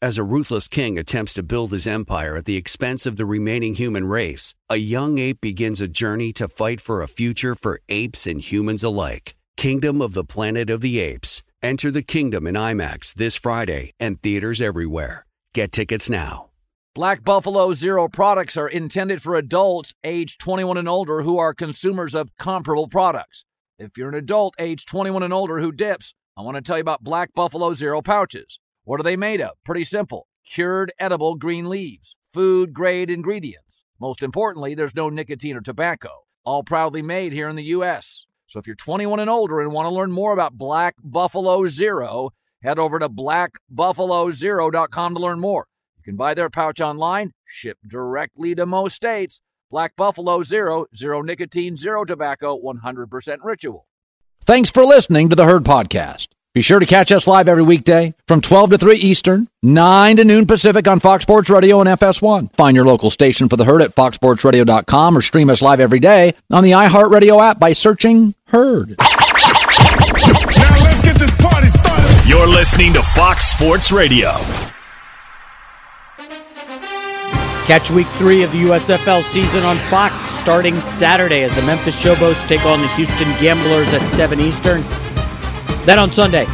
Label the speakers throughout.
Speaker 1: As a ruthless king attempts to build his empire at the expense of the remaining human race, a young ape begins a journey to fight for a future for apes and humans alike. Kingdom of the Planet of the Apes. Enter the kingdom in IMAX this Friday and theaters everywhere. Get tickets now.
Speaker 2: Black Buffalo Zero products are intended for adults age 21 and older who are consumers of comparable products. If you're an adult age 21 and older who dips, I want to tell you about Black Buffalo Zero pouches. What are they made of? Pretty simple cured edible green leaves, food grade ingredients. Most importantly, there's no nicotine or tobacco. All proudly made here in the U.S. So if you're 21 and older and want to learn more about Black Buffalo Zero, head over to blackbuffalozero.com to learn more. You can buy their pouch online, shipped directly to most states. Black Buffalo Zero, zero nicotine, zero tobacco, 100% ritual. Thanks for listening to the Herd Podcast. Be sure to catch us live every weekday from 12 to 3 Eastern, 9 to noon Pacific on Fox Sports Radio and FS1. Find your local station for the herd at foxsportsradio.com or stream us live every day on the iHeartRadio app by searching Herd.
Speaker 3: Now let's get this party started.
Speaker 4: You're listening to Fox Sports Radio.
Speaker 5: Catch week three of the USFL season on Fox starting Saturday as the Memphis Showboats take on the Houston Gamblers at 7 Eastern. Then on Sunday,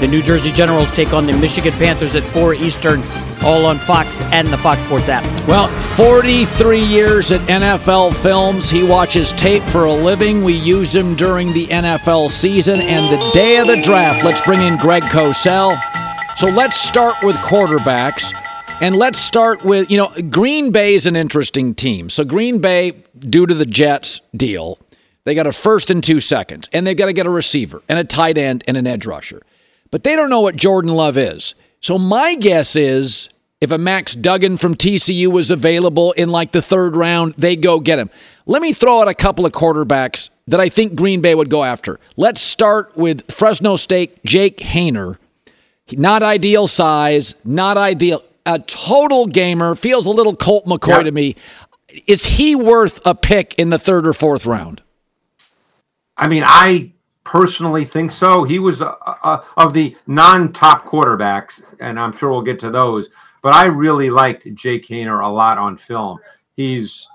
Speaker 5: the New Jersey Generals take on the Michigan Panthers at 4 Eastern, all on Fox and the Fox Sports app.
Speaker 2: Well, 43 years at NFL Films. He watches tape for a living. We use him during the NFL season and the day of the draft. Let's bring in Greg Cosell. So let's start with quarterbacks. And let's start with, you know, Green Bay is an interesting team. So Green Bay, due to the Jets deal, they got a first and two seconds, and they've got to get a receiver and a tight end and an edge rusher. But they don't know what Jordan Love is. So my guess is if a Max Duggan from TCU was available in like the third round, they go get him. Let me throw out a couple of quarterbacks that I think Green Bay would go after. Let's start with Fresno State Jake Haener. Not ideal size, not ideal. A total gamer, feels a little Colt McCoy to me. Is he worth a pick in the third or fourth round?
Speaker 6: I mean, I personally think so. He was uh, uh, of the non-top quarterbacks, and I'm sure we'll get to those. But I really liked Jake Haener a lot on film. He's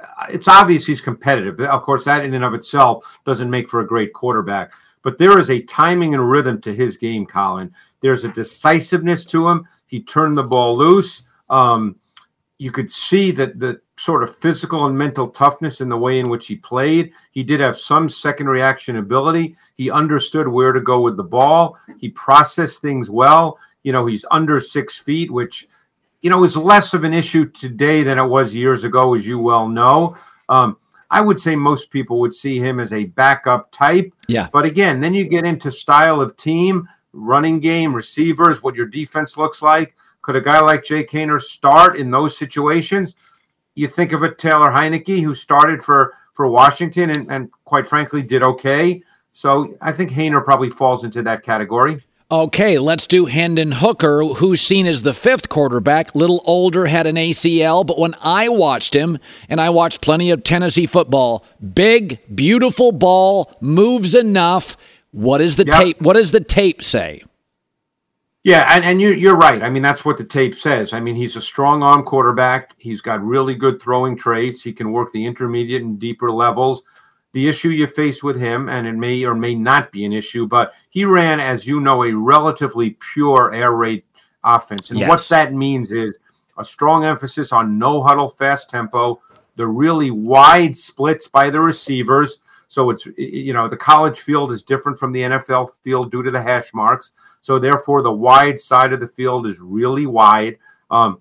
Speaker 6: uh, it's obvious he's competitive. Of course, that in and of itself doesn't make for a great quarterback. But there is a timing and rhythm to his game, Colin. There's a decisiveness to him. He turned the ball loose. Um, you could see that the sort of physical and mental toughness in the way in which he played. He did have some second reaction ability. He understood where to go with the ball. He processed things well. You know, he's under six feet, which, you know, is less of an issue today than it was years ago, as you well know. Um, I would say most people would see him as a backup type.
Speaker 2: Yeah.
Speaker 6: But again, then you get into style of team, running game, receivers, what your defense looks like. Could a guy like Jay Haener start in those situations? You think of a Taylor Heinicke who started for for Washington and, and quite frankly did okay. So I think Haener probably falls into that category.
Speaker 2: Okay, let's do Hendon Hooker, who's seen as the fifth quarterback, little older, had an ACL, but when I watched him, and I watched plenty of Tennessee football, big, beautiful ball, moves enough. What is the
Speaker 6: Yep.
Speaker 2: tape? What does the tape say?
Speaker 6: Yeah, and, and you, you're right. I mean, that's what the tape says. I mean, he's a strong arm quarterback. He's got really good throwing traits. He can work the intermediate and deeper levels. The issue you face with him, and it may or may not be an issue, but he ran, as you know, a relatively pure air raid offense. And what that means is a strong emphasis on no huddle, fast tempo, the really wide splits by the receivers. So it's you know the college field is different from the NFL field due to the hash marks. So therefore, the wide side of the field is really wide, um,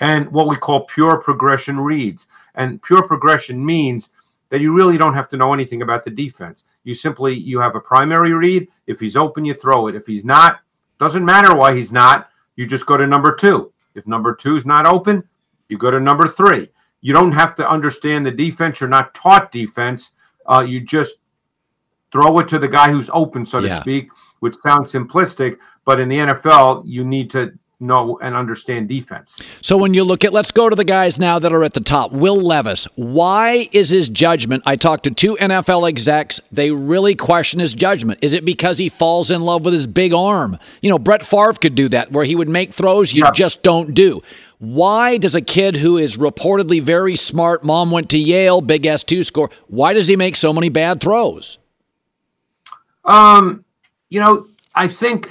Speaker 6: and what we call pure progression reads. And pure progression means that you really don't have to know anything about the defense. You simply you have a primary read. If he's open, you throw it. If he's not, doesn't matter why he's not. You just go to number two. If number two is not open, you go to number three. you don't have to understand the defense. You're not taught defense. Uh, you just throw it to the guy who's open, so to speak, which sounds simplistic. But in the NFL, you need to know and understand defense.
Speaker 2: So when you look at, let's go to the guys now that are at the top. Will Levis, why is his judgment? I talked to two NFL execs. They really question his judgment. Is it because he falls in love with his big arm? You know, Brett Favre could do that, where he would make throws you
Speaker 6: Yeah.
Speaker 2: just don't do. Why does a kid who is reportedly very smart, mom went to Yale, big S2 score, why does he make so many bad throws?
Speaker 6: Um, you know, I think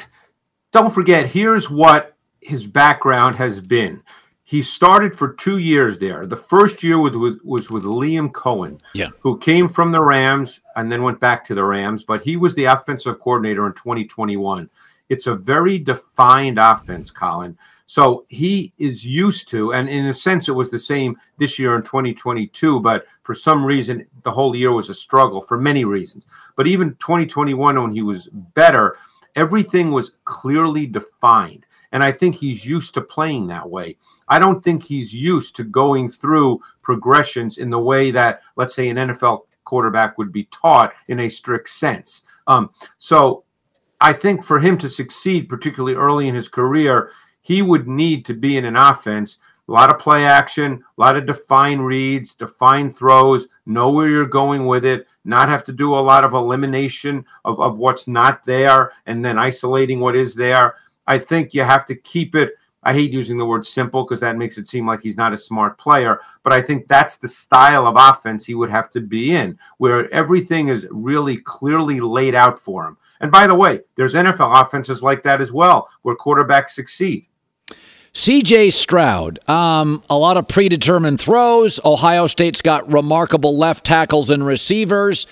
Speaker 6: don't forget, here's what his background has been. He started for two years there. The first year with, with, was with Liam Coen,
Speaker 2: Yeah.
Speaker 6: who came from the Rams and then went back to the Rams, but he was the offensive coordinator in 2021. It's a very defined offense, Colin. So he is used to, and in a sense, it was the same this year in 2022, but for some reason, the whole year was a struggle for many reasons. But even 2021, when he was better, everything was clearly defined. And I think he's used to playing that way. I don't think he's used to going through progressions in the way that, let's say, an NFL quarterback would be taught in a strict sense. Um, so I think for him to succeed, particularly early in his career, he would need to be in an offense, a lot of play action, a lot of defined reads, defined throws, know where you're going with it, not have to do a lot of elimination of, of what's not there and then isolating what is there. I think you have to keep it. I hate using the word simple because that makes it seem like he's not a smart player, but I think that's the style of offense he would have to be in, where everything is really clearly laid out for him. And by the way, there's NFL offenses like that as well, where quarterbacks succeed.
Speaker 2: CJ Stroud, um, a lot of predetermined throws. Ohio State's got remarkable left tackles and receivers.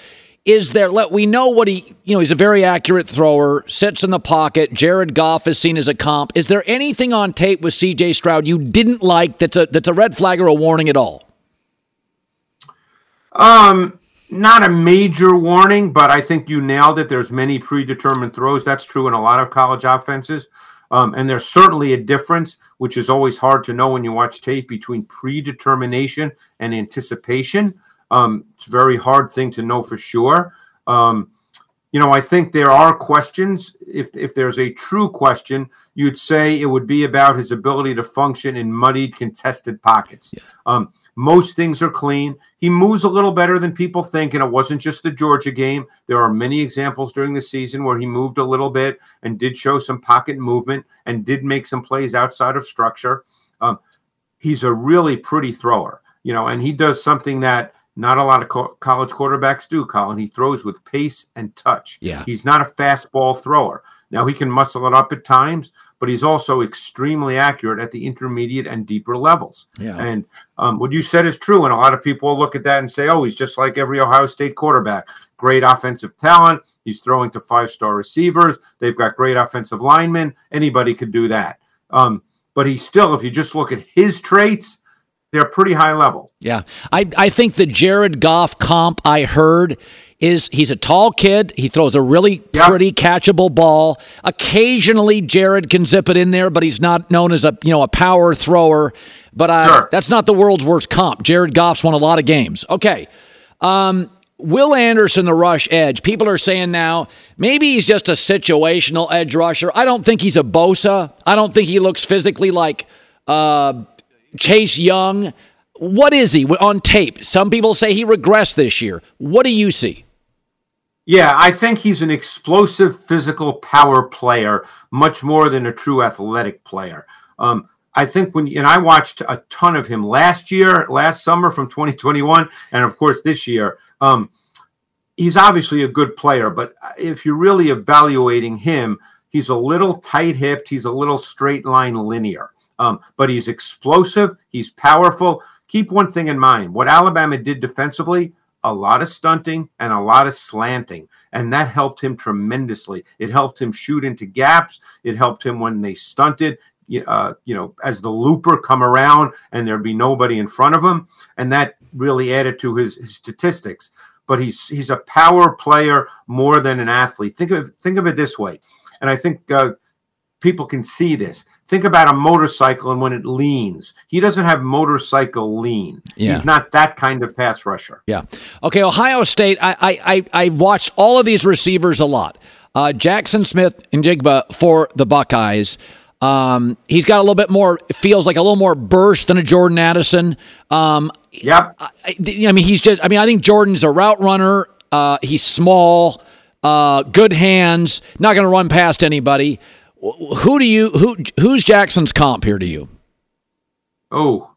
Speaker 2: Is there, let we know what he, you know, he's a very accurate thrower, sits in the pocket. Jared Goff is seen as a comp. Is there anything on tape with CJ Stroud you didn't like that's a, that's a red flag or a warning at all?
Speaker 6: Um, not a major warning, but I think you nailed it. There's many predetermined throws. That's true in a lot of college offenses. Um, and there's certainly a difference, which is always hard to know when you watch tape between predetermination and anticipation. Um, it's a very hard thing to know for sure. Um, you know, I think there are questions. If if there's a true question, you'd say it would be about his ability to function in muddied, contested pockets. Um, most things are clean. He moves a little better than people think, and it wasn't just the Georgia game. There are many examples during the season where he moved a little bit and did show some pocket movement and did make some plays outside of structure. Um, he's a really pretty thrower, you know, and he does something that not a lot of co- college quarterbacks do, Colin. He throws with pace and touch.
Speaker 2: Yeah.
Speaker 6: He's not a fastball thrower. Now, he can muscle it up at times, but he's also extremely accurate at the intermediate and deeper levels.
Speaker 2: Yeah.
Speaker 6: And um, what you said is true. And a lot of people will look at that and say, oh, he's just like every Ohio State quarterback. Great offensive talent. He's throwing to five star receivers. They've got great offensive linemen. Anybody could do that. Um, but he still, if you just look at his traits, they're pretty high level.
Speaker 2: Yeah. I, I think the Jared Goff comp I heard is he's a tall kid. He throws a really
Speaker 6: Yep.
Speaker 2: pretty catchable ball. Occasionally Jared can zip it in there, but he's not known as a you know a power thrower. But uh,
Speaker 6: Sure.
Speaker 2: that's not the world's worst comp. Jared Goff's won a lot of games. Okay. Um, Will Anderson, the rush edge. People are saying now maybe he's just a situational edge rusher. I don't think he's a Bosa. I don't think he looks physically like uh, Chase Young. What is he on tape? Some people say he regressed this year. What do you see?
Speaker 6: Yeah, I think he's an explosive physical power player, much more than a true athletic player. Um, I think when and I watched a ton of him last year, last summer from 2021, and of course this year. Um, he's obviously a good player, but if you're really evaluating him, he's a little tight hipped, he's a little straight line linear. Um, but he's explosive, he's powerful. Keep one thing in mind what Alabama did defensively a lot of stunting and a lot of slanting, and that helped him tremendously. It helped him shoot into gaps, it helped him when they stunted. Uh, you know, as the looper come around and there'd be nobody in front of him, and that really added to his, his statistics. But he's he's a power player more than an athlete. Think of think of it this way, and I think uh, people can see this. Think about a motorcycle and when it leans. He doesn't have motorcycle lean.
Speaker 2: Yeah.
Speaker 6: He's not that kind of pass rusher.
Speaker 2: Yeah. Okay, Ohio State, I I I, I watched all of these receivers a lot. Uh, Jackson Smith-Njigba for the Buckeyes. Um, he's got a little bit more, feels like a little more burst than a Jordan Addison. Um,
Speaker 6: Yep.
Speaker 2: I, I mean, he's just, I mean, I think Jordan's a route runner. Uh, he's small, uh, good hands, not going to run past anybody. Wh- Who do you, who, who's Jackson's comp here to you?
Speaker 6: Oh,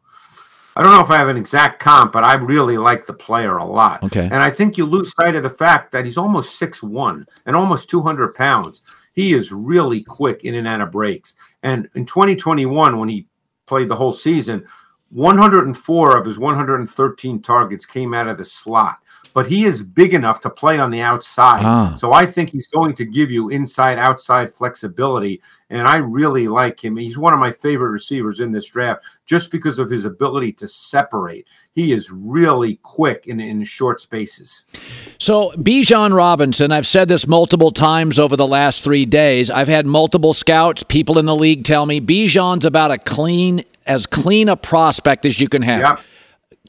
Speaker 6: I don't know if I have an exact comp, but I really like the player a lot.
Speaker 2: Okay.
Speaker 6: And I think you lose sight of the fact that he's almost 6'1 and almost 200 pounds. He is really quick in and out of breaks. And in 2021, when he played the whole season, 104 of his 113 targets came out of the slot. But he is big enough to play on the outside.
Speaker 2: Ah.
Speaker 6: So I think he's going to give you inside outside flexibility. And I really like him. He's one of my favorite receivers in this draft just because of his ability to separate. He is really quick in, in short spaces.
Speaker 2: So, Bijan Robinson, I've said this multiple times over the last three days. I've had multiple scouts, people in the league tell me Bijan's about a clean, as clean a prospect as you can have.
Speaker 6: Yep.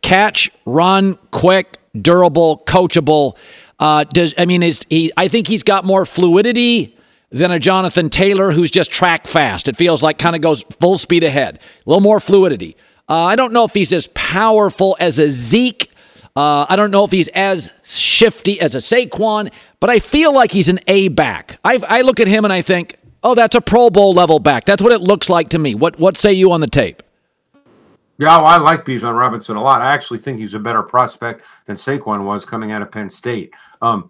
Speaker 2: Catch, run, quick, durable, coachable. Uh, does I mean is he? I think he's got more fluidity than a Jonathan Taylor who's just track fast. It feels like kind of goes full speed ahead. A little more fluidity. Uh, I don't know if he's as powerful as a Zeke. Uh, I don't know if he's as shifty as a Saquon, but I feel like he's an A back. I, I look at him and I think, oh, that's a Pro Bowl level back. That's what it looks like to me. What what say you on the tape?
Speaker 6: Yeah, well, I like Bijan Robinson a lot. I actually think he's a better prospect than Saquon was coming out of Penn State. Um,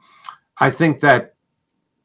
Speaker 6: I think that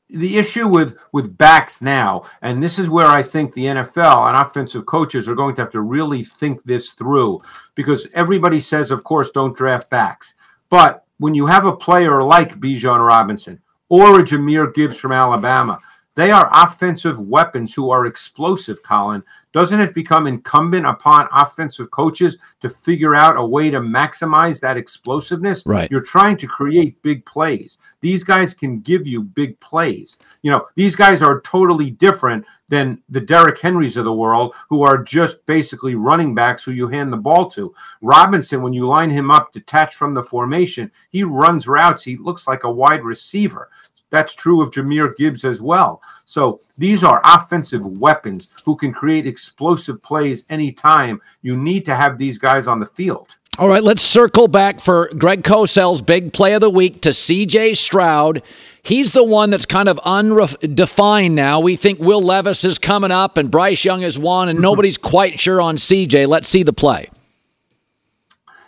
Speaker 6: the issue with with backs now, and this is where I think the NFL and offensive coaches are going to have to really think this through, because everybody says, of course, don't draft backs, but when you have a player like Bijan Robinson or a Jahmyr Gibbs from Alabama, they are offensive weapons who are explosive, Colin. Doesn't it become incumbent upon offensive coaches to figure out a way to maximize that explosiveness?
Speaker 2: Right.
Speaker 6: You're trying to create big plays. These guys can give you big plays. You know, these guys are totally different than the Derrick Henrys of the world, who are just basically running backs who you hand the ball to. Robinson, when you line him up detached from the formation, he runs routes. He looks like a wide receiver. That's true of Jahmyr Gibbs as well. So these are offensive weapons who can create explosive plays anytime. You need to have these guys on the field.
Speaker 2: All right, let's circle back for Greg Cosell's big play of the week to CJ Stroud. He's the one that's kind of undefined now. We think Will Levis is coming up and Bryce Young is one, and nobody's quite sure on CJ. Let's see the play.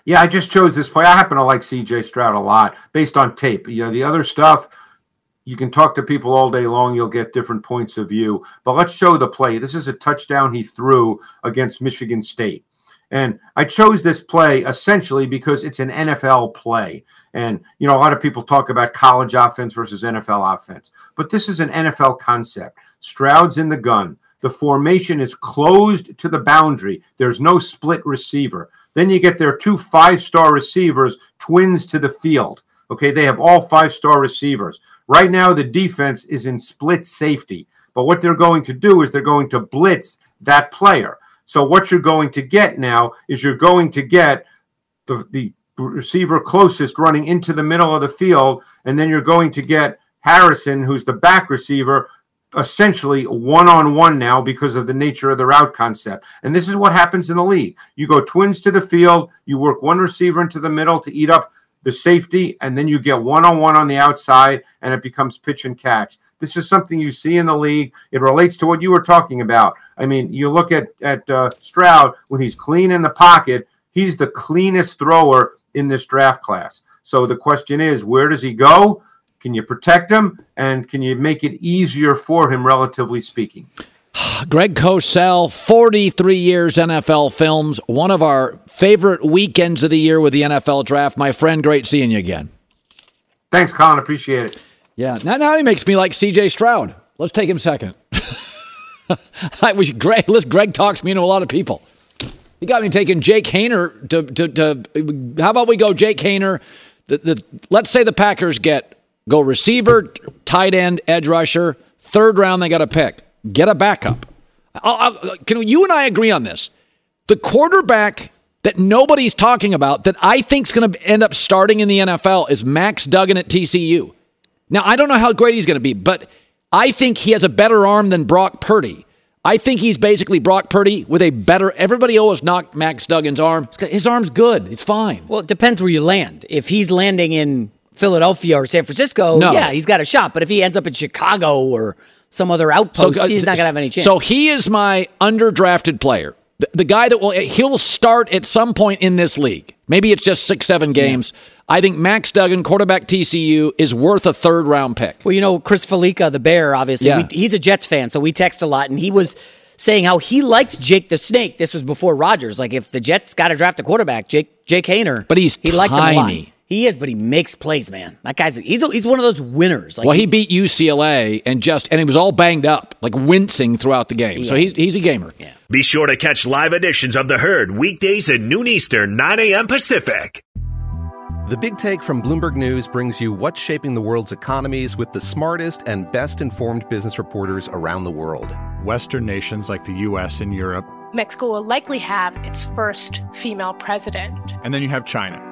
Speaker 6: Yeah, I just chose this play. I happen to like CJ Stroud a lot based on tape. You know, the other stuff, you can talk to people all day long. You'll get different points of view. But let's show the play. This is a touchdown he threw against Michigan State. And I chose this play essentially because it's an NFL play. And, you know, a lot of people talk about college offense versus NFL offense, but this is an NFL concept. Stroud's in the gun. The formation is closed to the boundary. There's no split receiver. Then you get their two five star receivers, twins to the field. Okay, they have all five star receivers. Right now, the defense is in split safety. But what they're going to do is they're going to blitz that player. So what you're going to get now is you're going to get the, the receiver closest running into the middle of the field, and then you're going to get Harrison, who's the back receiver, essentially one on one now because of the nature of the route concept. And this is what happens in the league. You go twins to the field, you work one receiver into the middle to eat up the safety, and then you get one on one on the outside, and it becomes pitch and catch. This is something you see in the league. It relates to what you were talking about. I mean, you look at at uh, Stroud when he's clean in the pocket. He's the cleanest thrower in this draft class. So the question is, where does he go? Can you protect him, and can you make it easier for him, relatively speaking?
Speaker 2: Greg Cosell, 43 years NFL films, one of our favorite weekends of the year with the NFL draft. My friend, great seeing you again.
Speaker 6: Thanks, Colin. Appreciate it.
Speaker 2: Yeah, now, now he makes me like CJ Stroud. Let's take him second. I wish Greg, listen, Greg talks me into a lot of people. He got me taking Jake Haener to, to, to how about we go Jake Haener? The, the, let's say the Packers get go receiver, tight end, edge rusher, third round they got a pick. Get a backup. I'll, I'll, can you and I agree on this? The quarterback that nobody's talking about that I think is going to end up starting in the NFL is Max Duggan at TCU. Now, I don't know how great he's going to be, but I think he has a better arm than Brock Purdy. I think he's basically Brock Purdy with a better. Everybody always knocked Max Duggan's arm. His arm's good. It's fine.
Speaker 5: Well, it depends where you land. If he's landing in Philadelphia or San Francisco, no. yeah, he's got a shot. But if he ends up in Chicago or some other outpost, so, uh, he's not going to have any chance.
Speaker 2: So he is my underdrafted player. The, the, guy that will he'll start at some point in this league. Maybe it's just six, seven games. Yeah. I think Max Duggan, quarterback TCU, is worth a third round pick.
Speaker 5: Well, you know, Chris Fallica, the Bear, obviously, yeah. we, he's a Jets fan, so we text a lot, and he was saying how he likes Jake the Snake. This was before Rodgers. Like, if the Jets got to draft a quarterback, Jake Jake Haener,
Speaker 2: but he's he tiny. likes him a lot.
Speaker 5: He is, but he makes plays, man. That guy's he's he's one of those winners.
Speaker 2: Like well, he, he, beat UCLA and just and he was all banged up, like wincing throughout the game. Yeah. So he's he's a gamer.
Speaker 5: Yeah.
Speaker 4: Be sure to catch live editions of the herd weekdays at noon Eastern, 9 a.m. Pacific.
Speaker 7: The Big Take from Bloomberg News brings you what's shaping the world's economies with the smartest and best informed business reporters around the world.
Speaker 8: Western nations like the U.S. and Europe.
Speaker 9: Mexico will likely have its first female president.
Speaker 8: And then you have China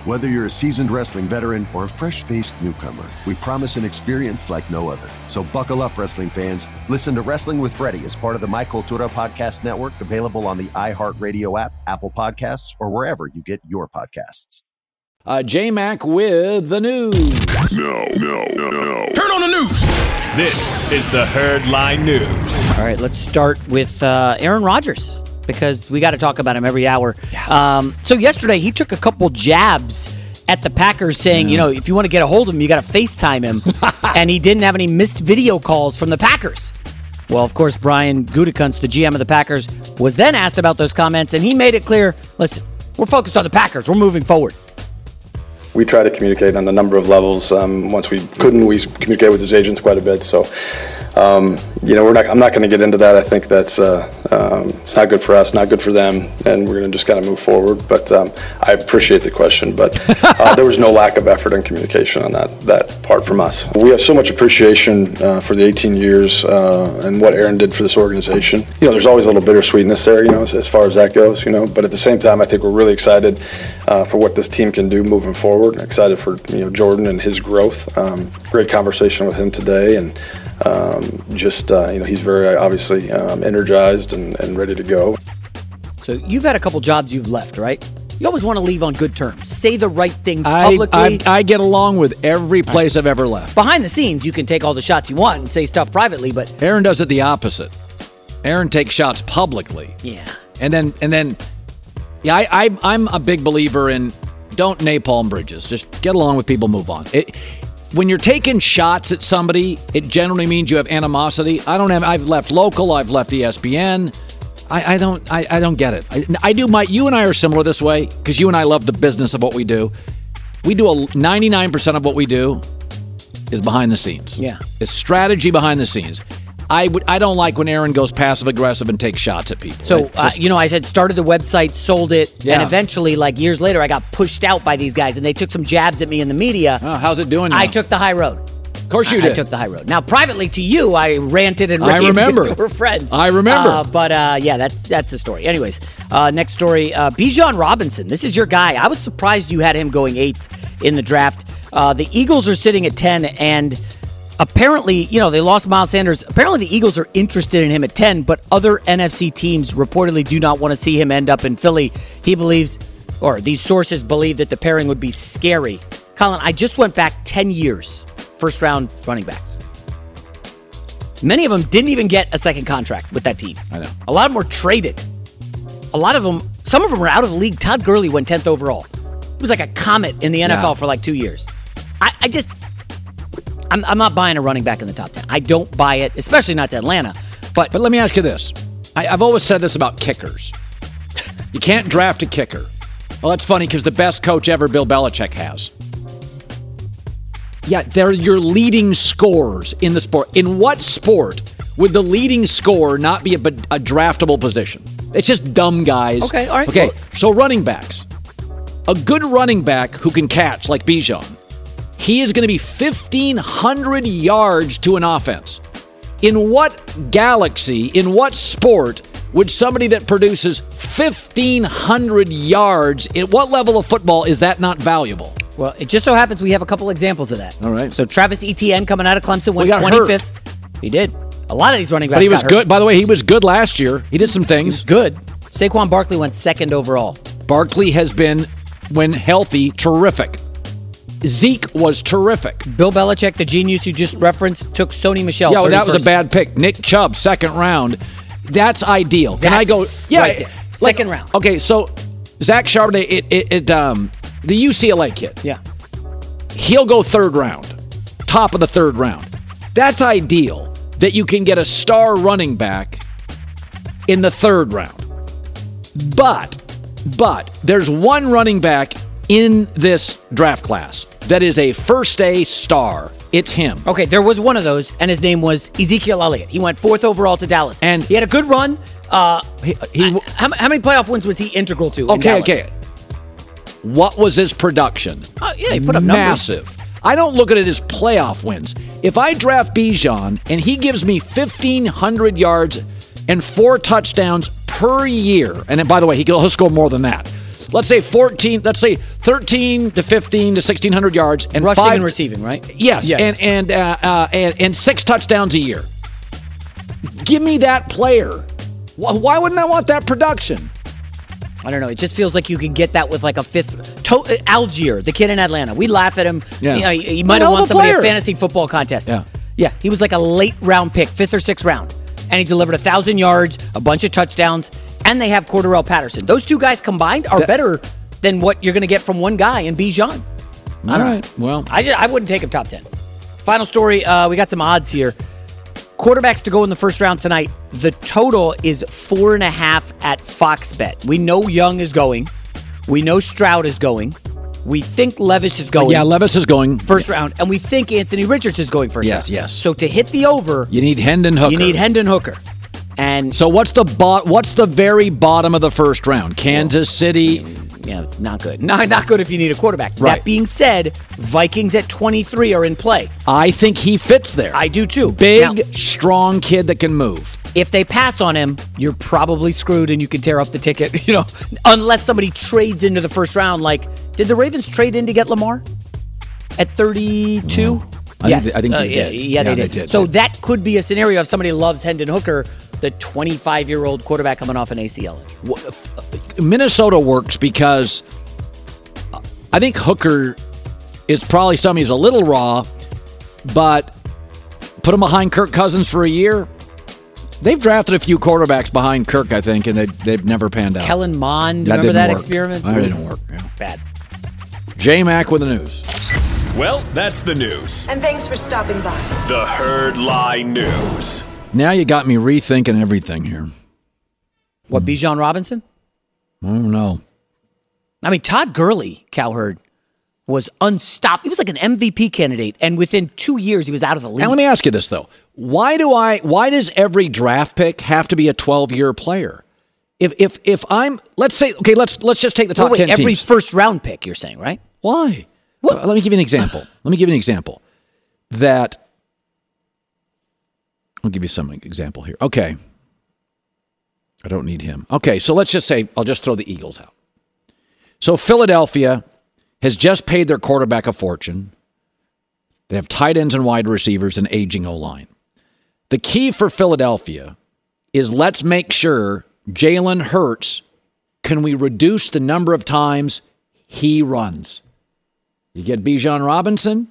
Speaker 10: Whether you're a seasoned wrestling veteran or a fresh faced newcomer, we promise an experience like no other. So buckle up, wrestling fans. Listen to Wrestling with Freddie as part of the My Cultura Podcast Network, available on the iHeartRadio app, Apple Podcasts, or wherever you get your podcasts.
Speaker 2: Uh, J Mac with the news.
Speaker 3: No, no, no, no.
Speaker 4: Turn on the news. This is the Herdline News.
Speaker 5: All right, let's start with uh, Aaron Rodgers because we got to talk about him every hour. Yeah. Um, so yesterday he took a couple jabs at the Packers, saying, yeah. you know, if you want to get a hold of him, you got to FaceTime him, and he didn't have any missed video calls from the Packers. Well, of course, Brian Gutekunst, the GM of the Packers, was then asked about those comments, and he made it clear: listen, we're focused on the Packers. We're moving forward.
Speaker 11: We try to communicate on a number of levels. Um, once we couldn't, we communicated with his agents quite a bit. So
Speaker 12: um, you know, we're not. I'm not going to get into that. I think that's uh, um, it's not good for us, not good for them, and we're going to just kind of move forward. But um, I appreciate the question, but uh, there was no lack of effort and communication on that that part from us. We have so much appreciation uh, for the 18 years uh, and what Aaron did for this organization. You know, there's always a little bittersweetness there, you know, as, as far as that goes. You know, but at the same time, I think we're really excited uh, for what this team can do moving forward. Excited for you know Jordan and his growth. Um, great conversation with him today, and um, just uh, you know he's very obviously um, energized and, and ready to go.
Speaker 5: So you've had a couple jobs you've left, right? You always want to leave on good terms. Say the right things
Speaker 2: I,
Speaker 5: publicly.
Speaker 2: I, I get along with every place I've ever left.
Speaker 5: Behind the scenes, you can take all the shots you want and say stuff privately, but
Speaker 2: Aaron does it the opposite. Aaron takes shots publicly.
Speaker 5: Yeah.
Speaker 2: And then and then yeah, I, I I'm a big believer in don't napalm bridges. Just get along with people, move on. It, when you're taking shots at somebody, it generally means you have animosity. I don't have. I've left local. I've left ESPN. I, I don't. I, I don't get it. I, I do. My you and I are similar this way because you and I love the business of what we do. We do a 99% of what we do is behind the scenes.
Speaker 5: Yeah.
Speaker 2: It's strategy behind the scenes. I would. I don't like when Aaron goes passive aggressive and takes shots at people.
Speaker 5: So,
Speaker 2: I
Speaker 5: uh, you know, I said started the website, sold it, and eventually, like years later, I got pushed out by these guys, and they took some jabs at me in the media.
Speaker 2: Oh, how's it doing?
Speaker 5: I took the high road.
Speaker 2: Of course you
Speaker 5: I, I took the high road. Now, privately to you, I ranted and
Speaker 2: I
Speaker 5: raved
Speaker 2: remember.
Speaker 5: we're friends.
Speaker 2: I remember.
Speaker 5: Uh, but uh, yeah, that's that's the story. Anyways, uh, next story: uh, Bijan Robinson. This is your guy. I was surprised you had him going eighth in the draft. Uh, the Eagles are sitting at ten, and apparently, you know, they lost Miles Sanders. Apparently, the Eagles are interested in him at 10, but other NFC teams reportedly do not want to see him end up in Philly. He believes, or these sources believe, that the pairing would be scary. Colin, I just went back 10 years, first round running backs. Many of them didn't even get a second contract with that team.
Speaker 2: I know.
Speaker 5: A lot of them were traded. A lot of them, some of them were out of the league. Todd Gurley went 10th overall. It was like a comet in the NFL
Speaker 2: Yeah.
Speaker 5: for like two years. I, I just, I'm, I'm not buying a running back in the top 10. I don't buy it, especially not to Atlanta. But,
Speaker 2: But let me ask you this. I, I've always said this about kickers. You can't draft a kicker. Well, that's funny because the best coach ever, Bill Belichick, has. Yeah, they're your leading scorers in the sport. In what sport would the leading scorer not be a, a draftable position? It's just dumb guys.
Speaker 5: Okay, all right.
Speaker 2: Okay,
Speaker 5: Well-
Speaker 2: so running backs. A good running back who can catch, like Bijan, he is going to be 1,500 yards to an offense. In what galaxy, in what sport would somebody that produces 1,500 yards, at what level of football is that not valuable?
Speaker 5: well, it just so happens we have a couple examples of that.
Speaker 2: All right.
Speaker 5: So Travis Etienne coming out of Clemson went
Speaker 2: got hurt.
Speaker 5: 25th. He did. A lot of these running backs
Speaker 2: But he was good. By the way, he was good last year. He did some things.
Speaker 5: good. Saquon Barkley went second overall.
Speaker 2: Barkley has been, when healthy, terrific. Zeke was terrific.
Speaker 5: Bill Belichick, the genius you just referenced, took Sony Michel.
Speaker 2: Yeah, well, that was a bad pick. Nick Chubb, second round. That's ideal. Can I go? Yeah,
Speaker 5: right
Speaker 2: like-
Speaker 5: Second round.
Speaker 2: Okay, so Zach Charbonnet, it, it, it um, the UCLA kid.
Speaker 5: Yeah.
Speaker 2: He'll go third round, top of the third round. That's ideal that you can get a star running back in the third round. But, but there's one running back in this draft class that is a first day star. It's him.
Speaker 5: Okay, there was one of those, and his name was Ezekiel Elliott. He went fourth overall to Dallas, and he had a good run. Uh,
Speaker 2: he, he
Speaker 5: how, how many playoff wins was he integral to?
Speaker 2: Okay,
Speaker 5: Dallas?
Speaker 2: okay. What was his production?
Speaker 5: Oh, yeah, he put up numbers.
Speaker 2: massive. I don't look at it as playoff wins. If I draft Bijan and he gives me 1,500 yards and four touchdowns per year, and by the way, he he'll score more than that. Let's say 14, let's say 13 to 15 to 1,600 yards and
Speaker 5: Rushing
Speaker 2: five,
Speaker 5: and receiving, right?
Speaker 2: Yes,
Speaker 5: Yeah.
Speaker 2: and and, uh, uh, and and six touchdowns a year. Give me that player. Why wouldn't I want that production?
Speaker 5: I don't know. It just feels like you could get that with like a fifth. To, uh, Allgeier, the kid in Atlanta. We laugh at him.
Speaker 2: Yeah.
Speaker 5: You know, he, he might have won somebody a fantasy football contest.
Speaker 2: Yeah.
Speaker 5: Yeah. He was like a late round pick, fifth or sixth round. And he delivered a thousand yards, a bunch of touchdowns, and they have Cordarrelle Patterson. Those two guys combined are better than what you're going to get from one guy in Bijan. I don't know.
Speaker 2: Well,
Speaker 5: I just I wouldn't take him top ten. Final story. Uh, we got some odds here. Quarterbacks to go in the first round tonight. The total is four and a half at Fox Bet. We know Young is going. We know Stroud is going. We think Levis is going.
Speaker 2: Yeah, Levis is going
Speaker 5: first round, and we think Anthony Richards is going first
Speaker 2: Yes,
Speaker 5: round.
Speaker 2: yes.
Speaker 5: So to hit the over,
Speaker 2: You need Hendon Hooker.
Speaker 5: you need Hendon Hooker. And
Speaker 2: so what's the bot? What's the very bottom of the first round? Kansas City.
Speaker 5: Yeah, it's not good. Not not good if you need a quarterback.
Speaker 2: Right.
Speaker 5: That being said, Vikings at 23 are in play.
Speaker 2: I think he fits there.
Speaker 5: I do too.
Speaker 2: Big,
Speaker 5: Now-
Speaker 2: strong kid that can move.
Speaker 5: If they pass on him, you're probably screwed and you can tear up the ticket, you know, unless somebody trades into the first round. Like, did the Ravens trade in to get Lamar at 32?
Speaker 2: I think
Speaker 5: yes.
Speaker 2: they- I think
Speaker 5: Uh,
Speaker 2: they
Speaker 5: yeah,
Speaker 2: did.
Speaker 5: Yeah,
Speaker 2: Yeah,
Speaker 5: they,
Speaker 2: they
Speaker 5: did.
Speaker 2: did.
Speaker 5: So that could be a scenario if somebody loves Hendon Hooker, the 25 year old quarterback coming off an ACL.
Speaker 2: Minnesota works because I think Hooker is probably something who's a little raw, but put him behind Kirk Cousins for a year. They've drafted a few quarterbacks behind Kirk, I think, and they, they've never panned out.
Speaker 5: Kellen Mond,
Speaker 2: That
Speaker 5: remember that
Speaker 2: work.
Speaker 5: experiment?
Speaker 2: That didn't work. yeah.
Speaker 5: Bad.
Speaker 2: J Mac with the news.
Speaker 13: Well, that's the news.
Speaker 14: And thanks for stopping by.
Speaker 13: The Herd Lie News.
Speaker 2: Now you got me rethinking everything here.
Speaker 5: What, Bijan Robinson?
Speaker 2: I don't know.
Speaker 5: I mean, Todd Gurley, Cowherd, was unstoppable. He was like an MVP candidate, and within two years, he was out of the league.
Speaker 2: Now let me ask you this though: Why do I? Why does every draft pick have to be a twelve-year player? If if if I'm, let's say, okay, let's let's just take the
Speaker 5: Well,
Speaker 2: top
Speaker 5: wait,
Speaker 2: ten
Speaker 5: every
Speaker 2: teams.
Speaker 5: first round pick, you're saying, right?
Speaker 2: Why? Uh, let me give you an example. Let me give you an example. That I'll give you some example here. Okay. I don't need him. Okay, so let's just say I'll just throw the Eagles out. So Philadelphia has just paid their quarterback a fortune. They have tight ends and wide receivers and aging O line. The key for Philadelphia is let's make sure Jalen Hurts can we reduce the number of times he runs. You get Bijan Robinson,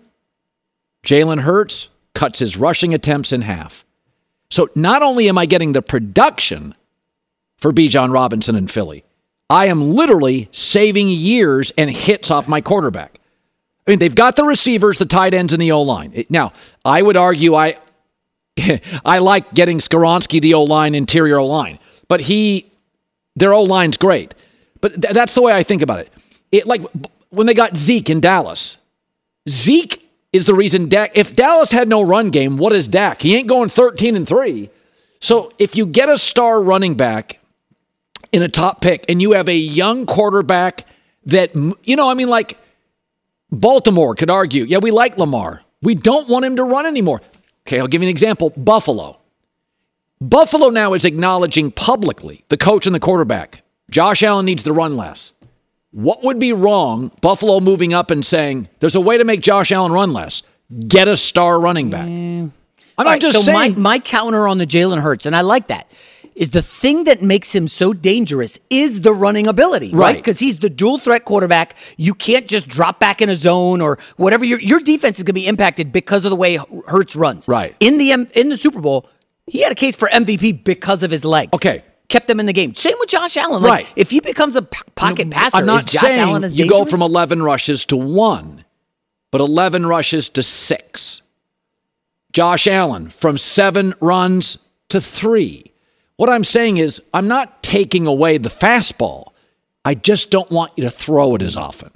Speaker 2: Jalen Hurts cuts his rushing attempts in half. So not only am I getting the production for Bijan Robinson in Philly, I am literally saving years and hits off my quarterback. I mean, they've got the receivers, the tight ends, and the O line. Now, I would argue I I like getting Skoronski the O line, interior O line, but he their O line's great. But th- that's the way I think about it. It like when they got Zeke in Dallas. Zeke is the reason Dak. If Dallas had no run game, what is Dak? He ain't going thirteen and three. So if you get a star running back in a top pick and you have a young quarterback that you know, I mean, like Baltimore could argue, yeah, we like Lamar. We don't want him to run anymore. Okay, I'll give you an example. Buffalo. Buffalo now is acknowledging publicly the coach and the quarterback. Josh Allen needs to run less. What would be wrong, Buffalo moving up and saying, there's a way to make Josh Allen run less? Get a star running back. I'm not
Speaker 5: right,
Speaker 2: just
Speaker 5: so
Speaker 2: saying.
Speaker 5: my, my counter on the Jalen Hurts, and I like that, is the thing that makes him so dangerous is the running ability, right?
Speaker 2: Right.
Speaker 5: Because he's the dual threat quarterback. You can't just drop back in a zone or whatever. Your your defense is going to be impacted because of the way Hurts runs.
Speaker 2: Right.
Speaker 5: In the M- in the Super Bowl, he had a case for MVP because of his legs.
Speaker 2: Okay.
Speaker 5: Kept them in the game. Same with Josh Allen. Like,
Speaker 2: Right.
Speaker 5: If he becomes a pocket passer,
Speaker 2: I'm not
Speaker 5: is Josh
Speaker 2: saying
Speaker 5: Allen as
Speaker 2: you
Speaker 5: dangerous?
Speaker 2: go from 11 rushes to one, but 11 rushes to six. Josh Allen from seven runs to three. What I'm saying is, I'm not taking away the fastball. I just don't want you to throw it as often.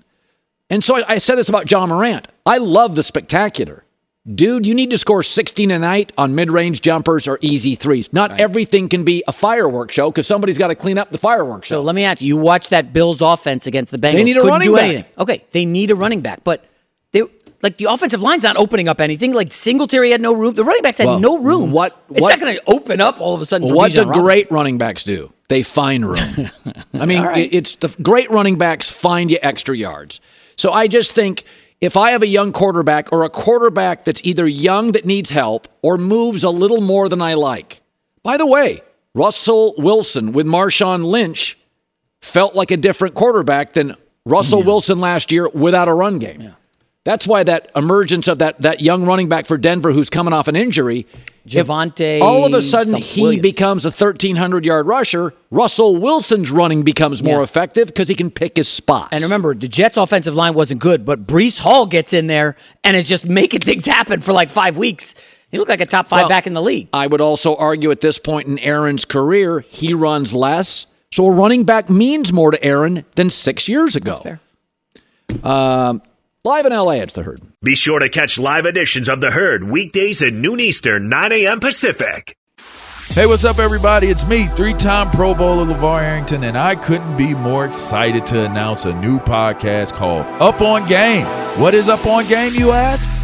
Speaker 2: And so I, I said this about Ja Morant. I love the spectacular. Dude, you need to score 16 a night on mid range jumpers or easy threes. Not everything can be a fireworks show because somebody's got to clean up the fireworks show.
Speaker 5: So let me ask you: You watch that Bills offense against the Bengals?
Speaker 2: They need a
Speaker 5: couldn't
Speaker 2: running
Speaker 5: do
Speaker 2: back.
Speaker 5: anything. Okay, they need a running back, but they like the offensive line's not opening up anything. Like Singletary had no room. The running backs had
Speaker 2: Well,
Speaker 5: no room.
Speaker 2: what-
Speaker 5: It's not going to open up all of a sudden. For
Speaker 2: what do great running backs do? They find room. I mean,
Speaker 5: right.
Speaker 2: it- it's the great running backs find you extra yards. So I just think if I have a young quarterback or a quarterback that's either young that needs help or moves a little more than I like. By the way, Russell Wilson with Marshawn Lynch felt like a different quarterback than Russell Wilson last year without a run game. That's why that emergence of that that young running back for Denver who's coming off an injury, if all of a sudden he
Speaker 5: Williams.
Speaker 2: becomes a 1300 yard rusher, Russell Wilson's running becomes more
Speaker 5: Yeah.
Speaker 2: effective because he can pick his spots.
Speaker 5: And remember, the Jets' offensive line wasn't good, but Breece Hall gets in there and is just making things happen for like five weeks. He looked like a top five
Speaker 2: Well,
Speaker 5: back in the league.
Speaker 2: I would also argue at this point in Aaron's career, he runs less. So a running back means more to Aaron than six years ago.
Speaker 5: fair.
Speaker 2: Um, live in LA, it's the herd.
Speaker 4: Be sure to catch live editions of The Herd weekdays at noon Eastern, 9 a.m. Pacific.
Speaker 14: Hey, what's up, everybody? It's me, three time Pro Bowler LaVar Arrington, and I couldn't be more excited to announce a new podcast called Up on Game. What is Up on Game, you ask?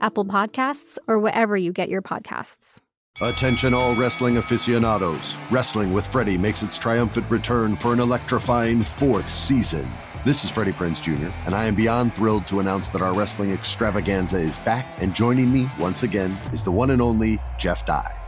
Speaker 15: Apple Podcasts, or wherever you get your podcasts.
Speaker 10: Attention, all wrestling aficionados. Wrestling with Freddie makes its triumphant return for an electrifying fourth season. This is Freddie Prinze Jr., and I am beyond thrilled to announce that our wrestling extravaganza is back, and joining me once again is the one and only Jeff Dye.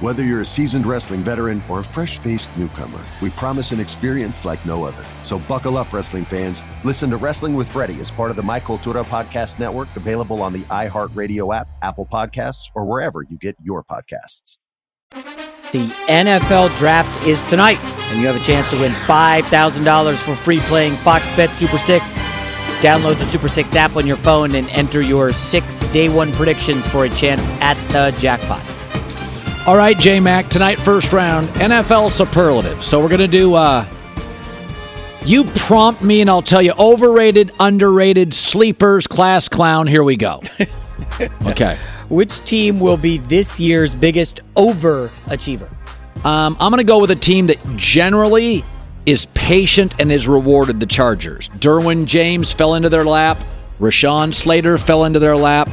Speaker 10: Whether you're a seasoned wrestling veteran or a fresh faced newcomer, we promise an experience like no other. So buckle up, wrestling fans. Listen to Wrestling with Freddie as part of the My Cultura Podcast Network, available on the iHeartRadio app, Apple Podcasts, or wherever you get your podcasts.
Speaker 5: The NFL draft is tonight, and you have a chance to win $5,000 for free playing Fox Bet Super 6. Download the Super 6 app on your phone and enter your six day one predictions for a chance at the jackpot.
Speaker 2: All right, J Mac, tonight, first round, NFL superlative. So we're going to do, uh, you prompt me and I'll tell you overrated, underrated, sleepers, class clown. Here we go. okay.
Speaker 5: Which team will be this year's biggest overachiever?
Speaker 2: Um, I'm going to go with a team that generally is patient and is rewarded the Chargers. Derwin James fell into their lap. Rashawn Slater fell into their lap.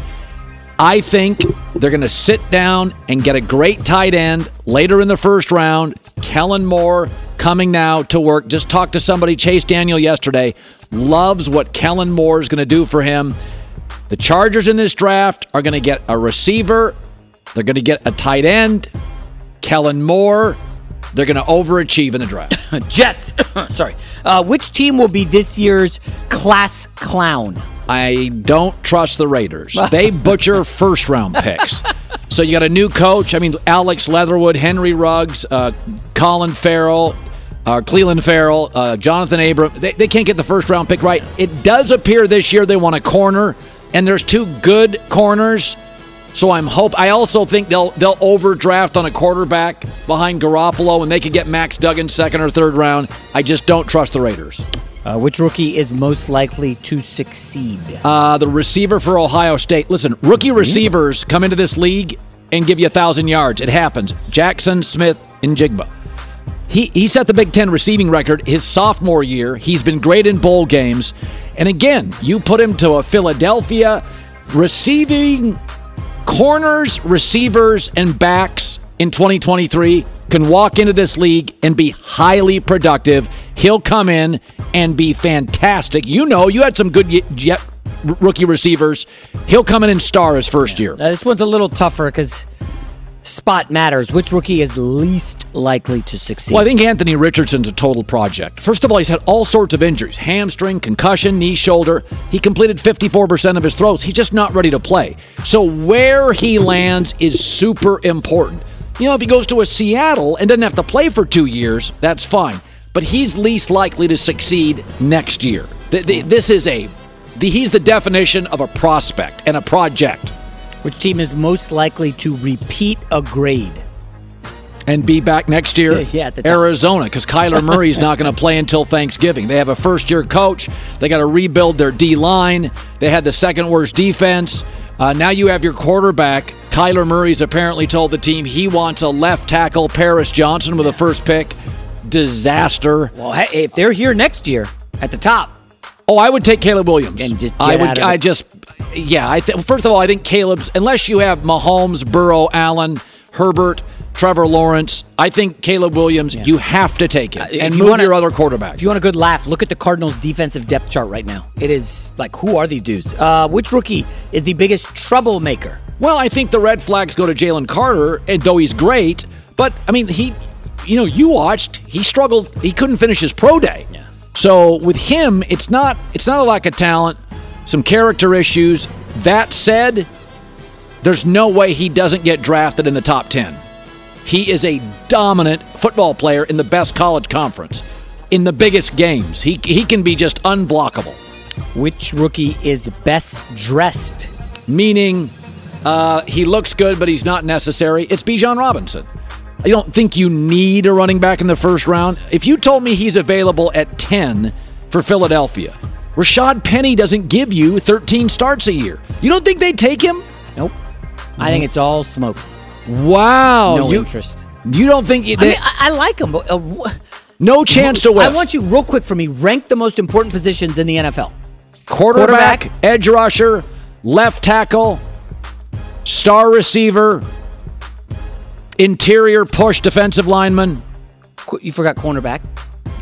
Speaker 2: I think they're going to sit down and get a great tight end later in the first round. Kellen Moore coming now to work. Just talked to somebody, Chase Daniel, yesterday. Loves what Kellen Moore is going to do for him. The Chargers in this draft are going to get a receiver. They're going to get a tight end. Kellen Moore. They're going to overachieve in the draft.
Speaker 5: Jets. Sorry. Uh, which team will be this year's class clown?
Speaker 2: I don't trust the Raiders. They butcher first round picks. So you got a new coach. I mean, Alex Leatherwood, Henry Ruggs, uh, Colin Farrell, uh, Clelin Ferrell, uh, Jonathan Abram. They, they can't get the first round pick right. It does appear this year they want a corner, and there's two good corners. So I'm hope. I also think they'll they'll overdraft on a quarterback behind Garoppolo, and they could get Max Duggan second or third round. I just don't trust the Raiders.
Speaker 5: Uh, which rookie is most likely to succeed?
Speaker 2: Uh, the receiver for Ohio State. Listen, rookie receivers come into this league and give you a thousand yards. It happens. Jackson, Smith, and Jigba. He he set the Big Ten receiving record his sophomore year. He's been great in bowl games, and again, you put him to a Philadelphia receiving corners, receivers, and backs in 2023 can walk into this league and be highly productive. He'll come in and be fantastic. You know, you had some good y- y- rookie receivers. He'll come in and star his first year.
Speaker 5: Now, this one's a little tougher because spot matters. Which rookie is least likely to succeed?
Speaker 2: Well, I think Anthony Richardson's a total project. First of all, he's had all sorts of injuries hamstring, concussion, knee, shoulder. He completed 54% of his throws. He's just not ready to play. So, where he lands is super important. You know, if he goes to a Seattle and doesn't have to play for two years, that's fine. But he's least likely to succeed next year. This is a, he's the definition of a prospect and a project.
Speaker 5: Which team is most likely to repeat a grade?
Speaker 2: and be back next year.
Speaker 5: Yeah, the.
Speaker 2: Arizona, because Kyler Murray is not going to play until Thanksgiving. They have a first year coach. They got to rebuild their D line. They had the second worst defense. Uh, now you have your quarterback. Kyler Murray's apparently told the team he wants a left tackle, Paris Johnson, with a first pick. Disaster.
Speaker 5: Well, hey, if they're here next year at the top,
Speaker 2: Oh, I would take Caleb Williams.
Speaker 5: And just
Speaker 2: I would. I just. Yeah. I th- first of all, I think Caleb's unless you have Mahomes, Burrow, Allen, Herbert, Trevor Lawrence. I think Caleb Williams. You have to take it
Speaker 5: Uh,
Speaker 2: and
Speaker 5: you
Speaker 2: move
Speaker 5: wanna-
Speaker 2: your other quarterback.
Speaker 5: if you want a good laugh, look at the Cardinals' defensive depth chart right now. It is like, who are these dudes? Uh, which rookie is the biggest troublemaker?
Speaker 2: Well, I think the red flags go to Jalen Carter, and though he's great, but I mean he, you know, you watched he struggled. He couldn't finish his pro day. Yeah. So with him, it's not it's not a lack of talent, some character issues. That said, there's no way he doesn't get drafted in the top ten. He is a dominant football player in the best college conference, in the biggest games. He he can be just unblockable.
Speaker 5: Which rookie is best dressed?
Speaker 2: Meaning, uh, he looks good, but he's not necessary. It's Bijan Robinson. I don't think you need a running back in the first round. If you told me he's available at 10 for Philadelphia, Rashad Penny doesn't give you 13 starts a year. You don't think they'd take him?
Speaker 5: Nope. I think it's all smoke.
Speaker 2: Wow.
Speaker 5: no
Speaker 2: you,
Speaker 5: interest.
Speaker 2: You don't think
Speaker 5: I mean, I, I like him. But, uh, wh-
Speaker 2: no chance to win?
Speaker 5: I want you real quick for me. Rank the most important positions in the NFL.
Speaker 2: quarterback, edge rusher, left tackle, star receiver, interior push defensive lineman.
Speaker 5: You forgot cornerback.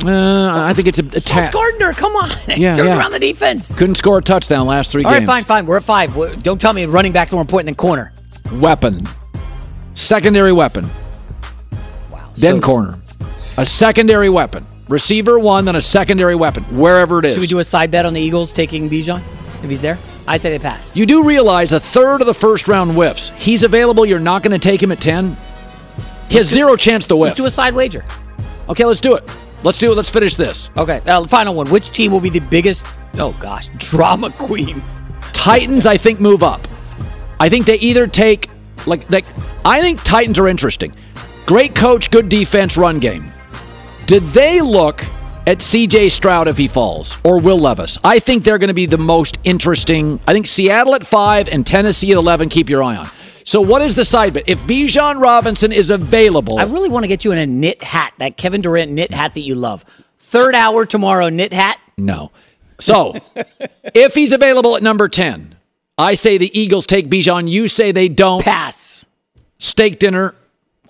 Speaker 2: Uh, I think it's a, a ta-
Speaker 5: Gardner, come on.
Speaker 2: Yeah,
Speaker 5: Turn
Speaker 2: yeah.
Speaker 5: around the defense.
Speaker 2: Couldn't score a touchdown last three
Speaker 5: All right,
Speaker 2: games.
Speaker 5: fine, fine. We're at five. Don't tell me running back's more important than corner.
Speaker 2: Weapon, secondary weapon. Wow. Then
Speaker 5: So-
Speaker 2: corner, a secondary weapon. Receiver one, then a secondary weapon, wherever it is.
Speaker 5: Should we do a side bet on the Eagles taking Bijan if he's there? I say they pass.
Speaker 2: You do realize a third of the first round whiffs. He's available. You're not going to take him at ten. He has zero chance to win.
Speaker 5: Let's do a side wager.
Speaker 2: Okay, let's do it. Let's do it. Let's finish this.
Speaker 5: Okay, uh, final one. Which team will be the biggest? Oh gosh, drama queen.
Speaker 2: Titans, I think, move up. I think they either take like like I think Titans are interesting. Great coach, good defense, run game. Did they look at CJ Stroud if he falls or Will Levis? I think they're going to be the most interesting. I think Seattle at five and Tennessee at eleven. Keep your eye on. So what is the side bet? If Bijan Robinson is available,
Speaker 5: I really want to get you in a knit hat, that Kevin Durant knit hat that you love. Third hour tomorrow, knit hat.
Speaker 2: No. So, if he's available at number 10, I say the Eagles take Bijan. You say they don't.
Speaker 5: Pass.
Speaker 2: Steak dinner.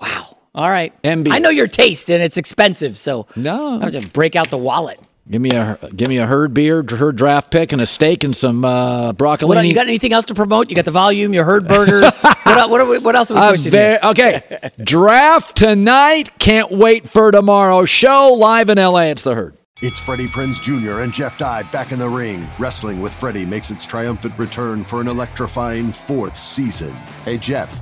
Speaker 2: Wow.
Speaker 5: All right.
Speaker 2: MB.
Speaker 5: I know your taste, and it's expensive, so
Speaker 2: no,
Speaker 5: I have to break out the wallet.
Speaker 2: Give me a give me a herd beer, herd draft pick, and a steak and some uh, broccoli.
Speaker 5: What, you got anything else to promote? You got the volume, your herd burgers. what, what, are we, what else are we pushing
Speaker 2: ve-
Speaker 5: here?
Speaker 2: okay, draft tonight. Can't wait for tomorrow. Show live in LA. It's the herd.
Speaker 10: It's Freddie Prinze Jr. and Jeff Dye back in the ring. Wrestling with Freddie makes its triumphant return for an electrifying fourth season. Hey, Jeff.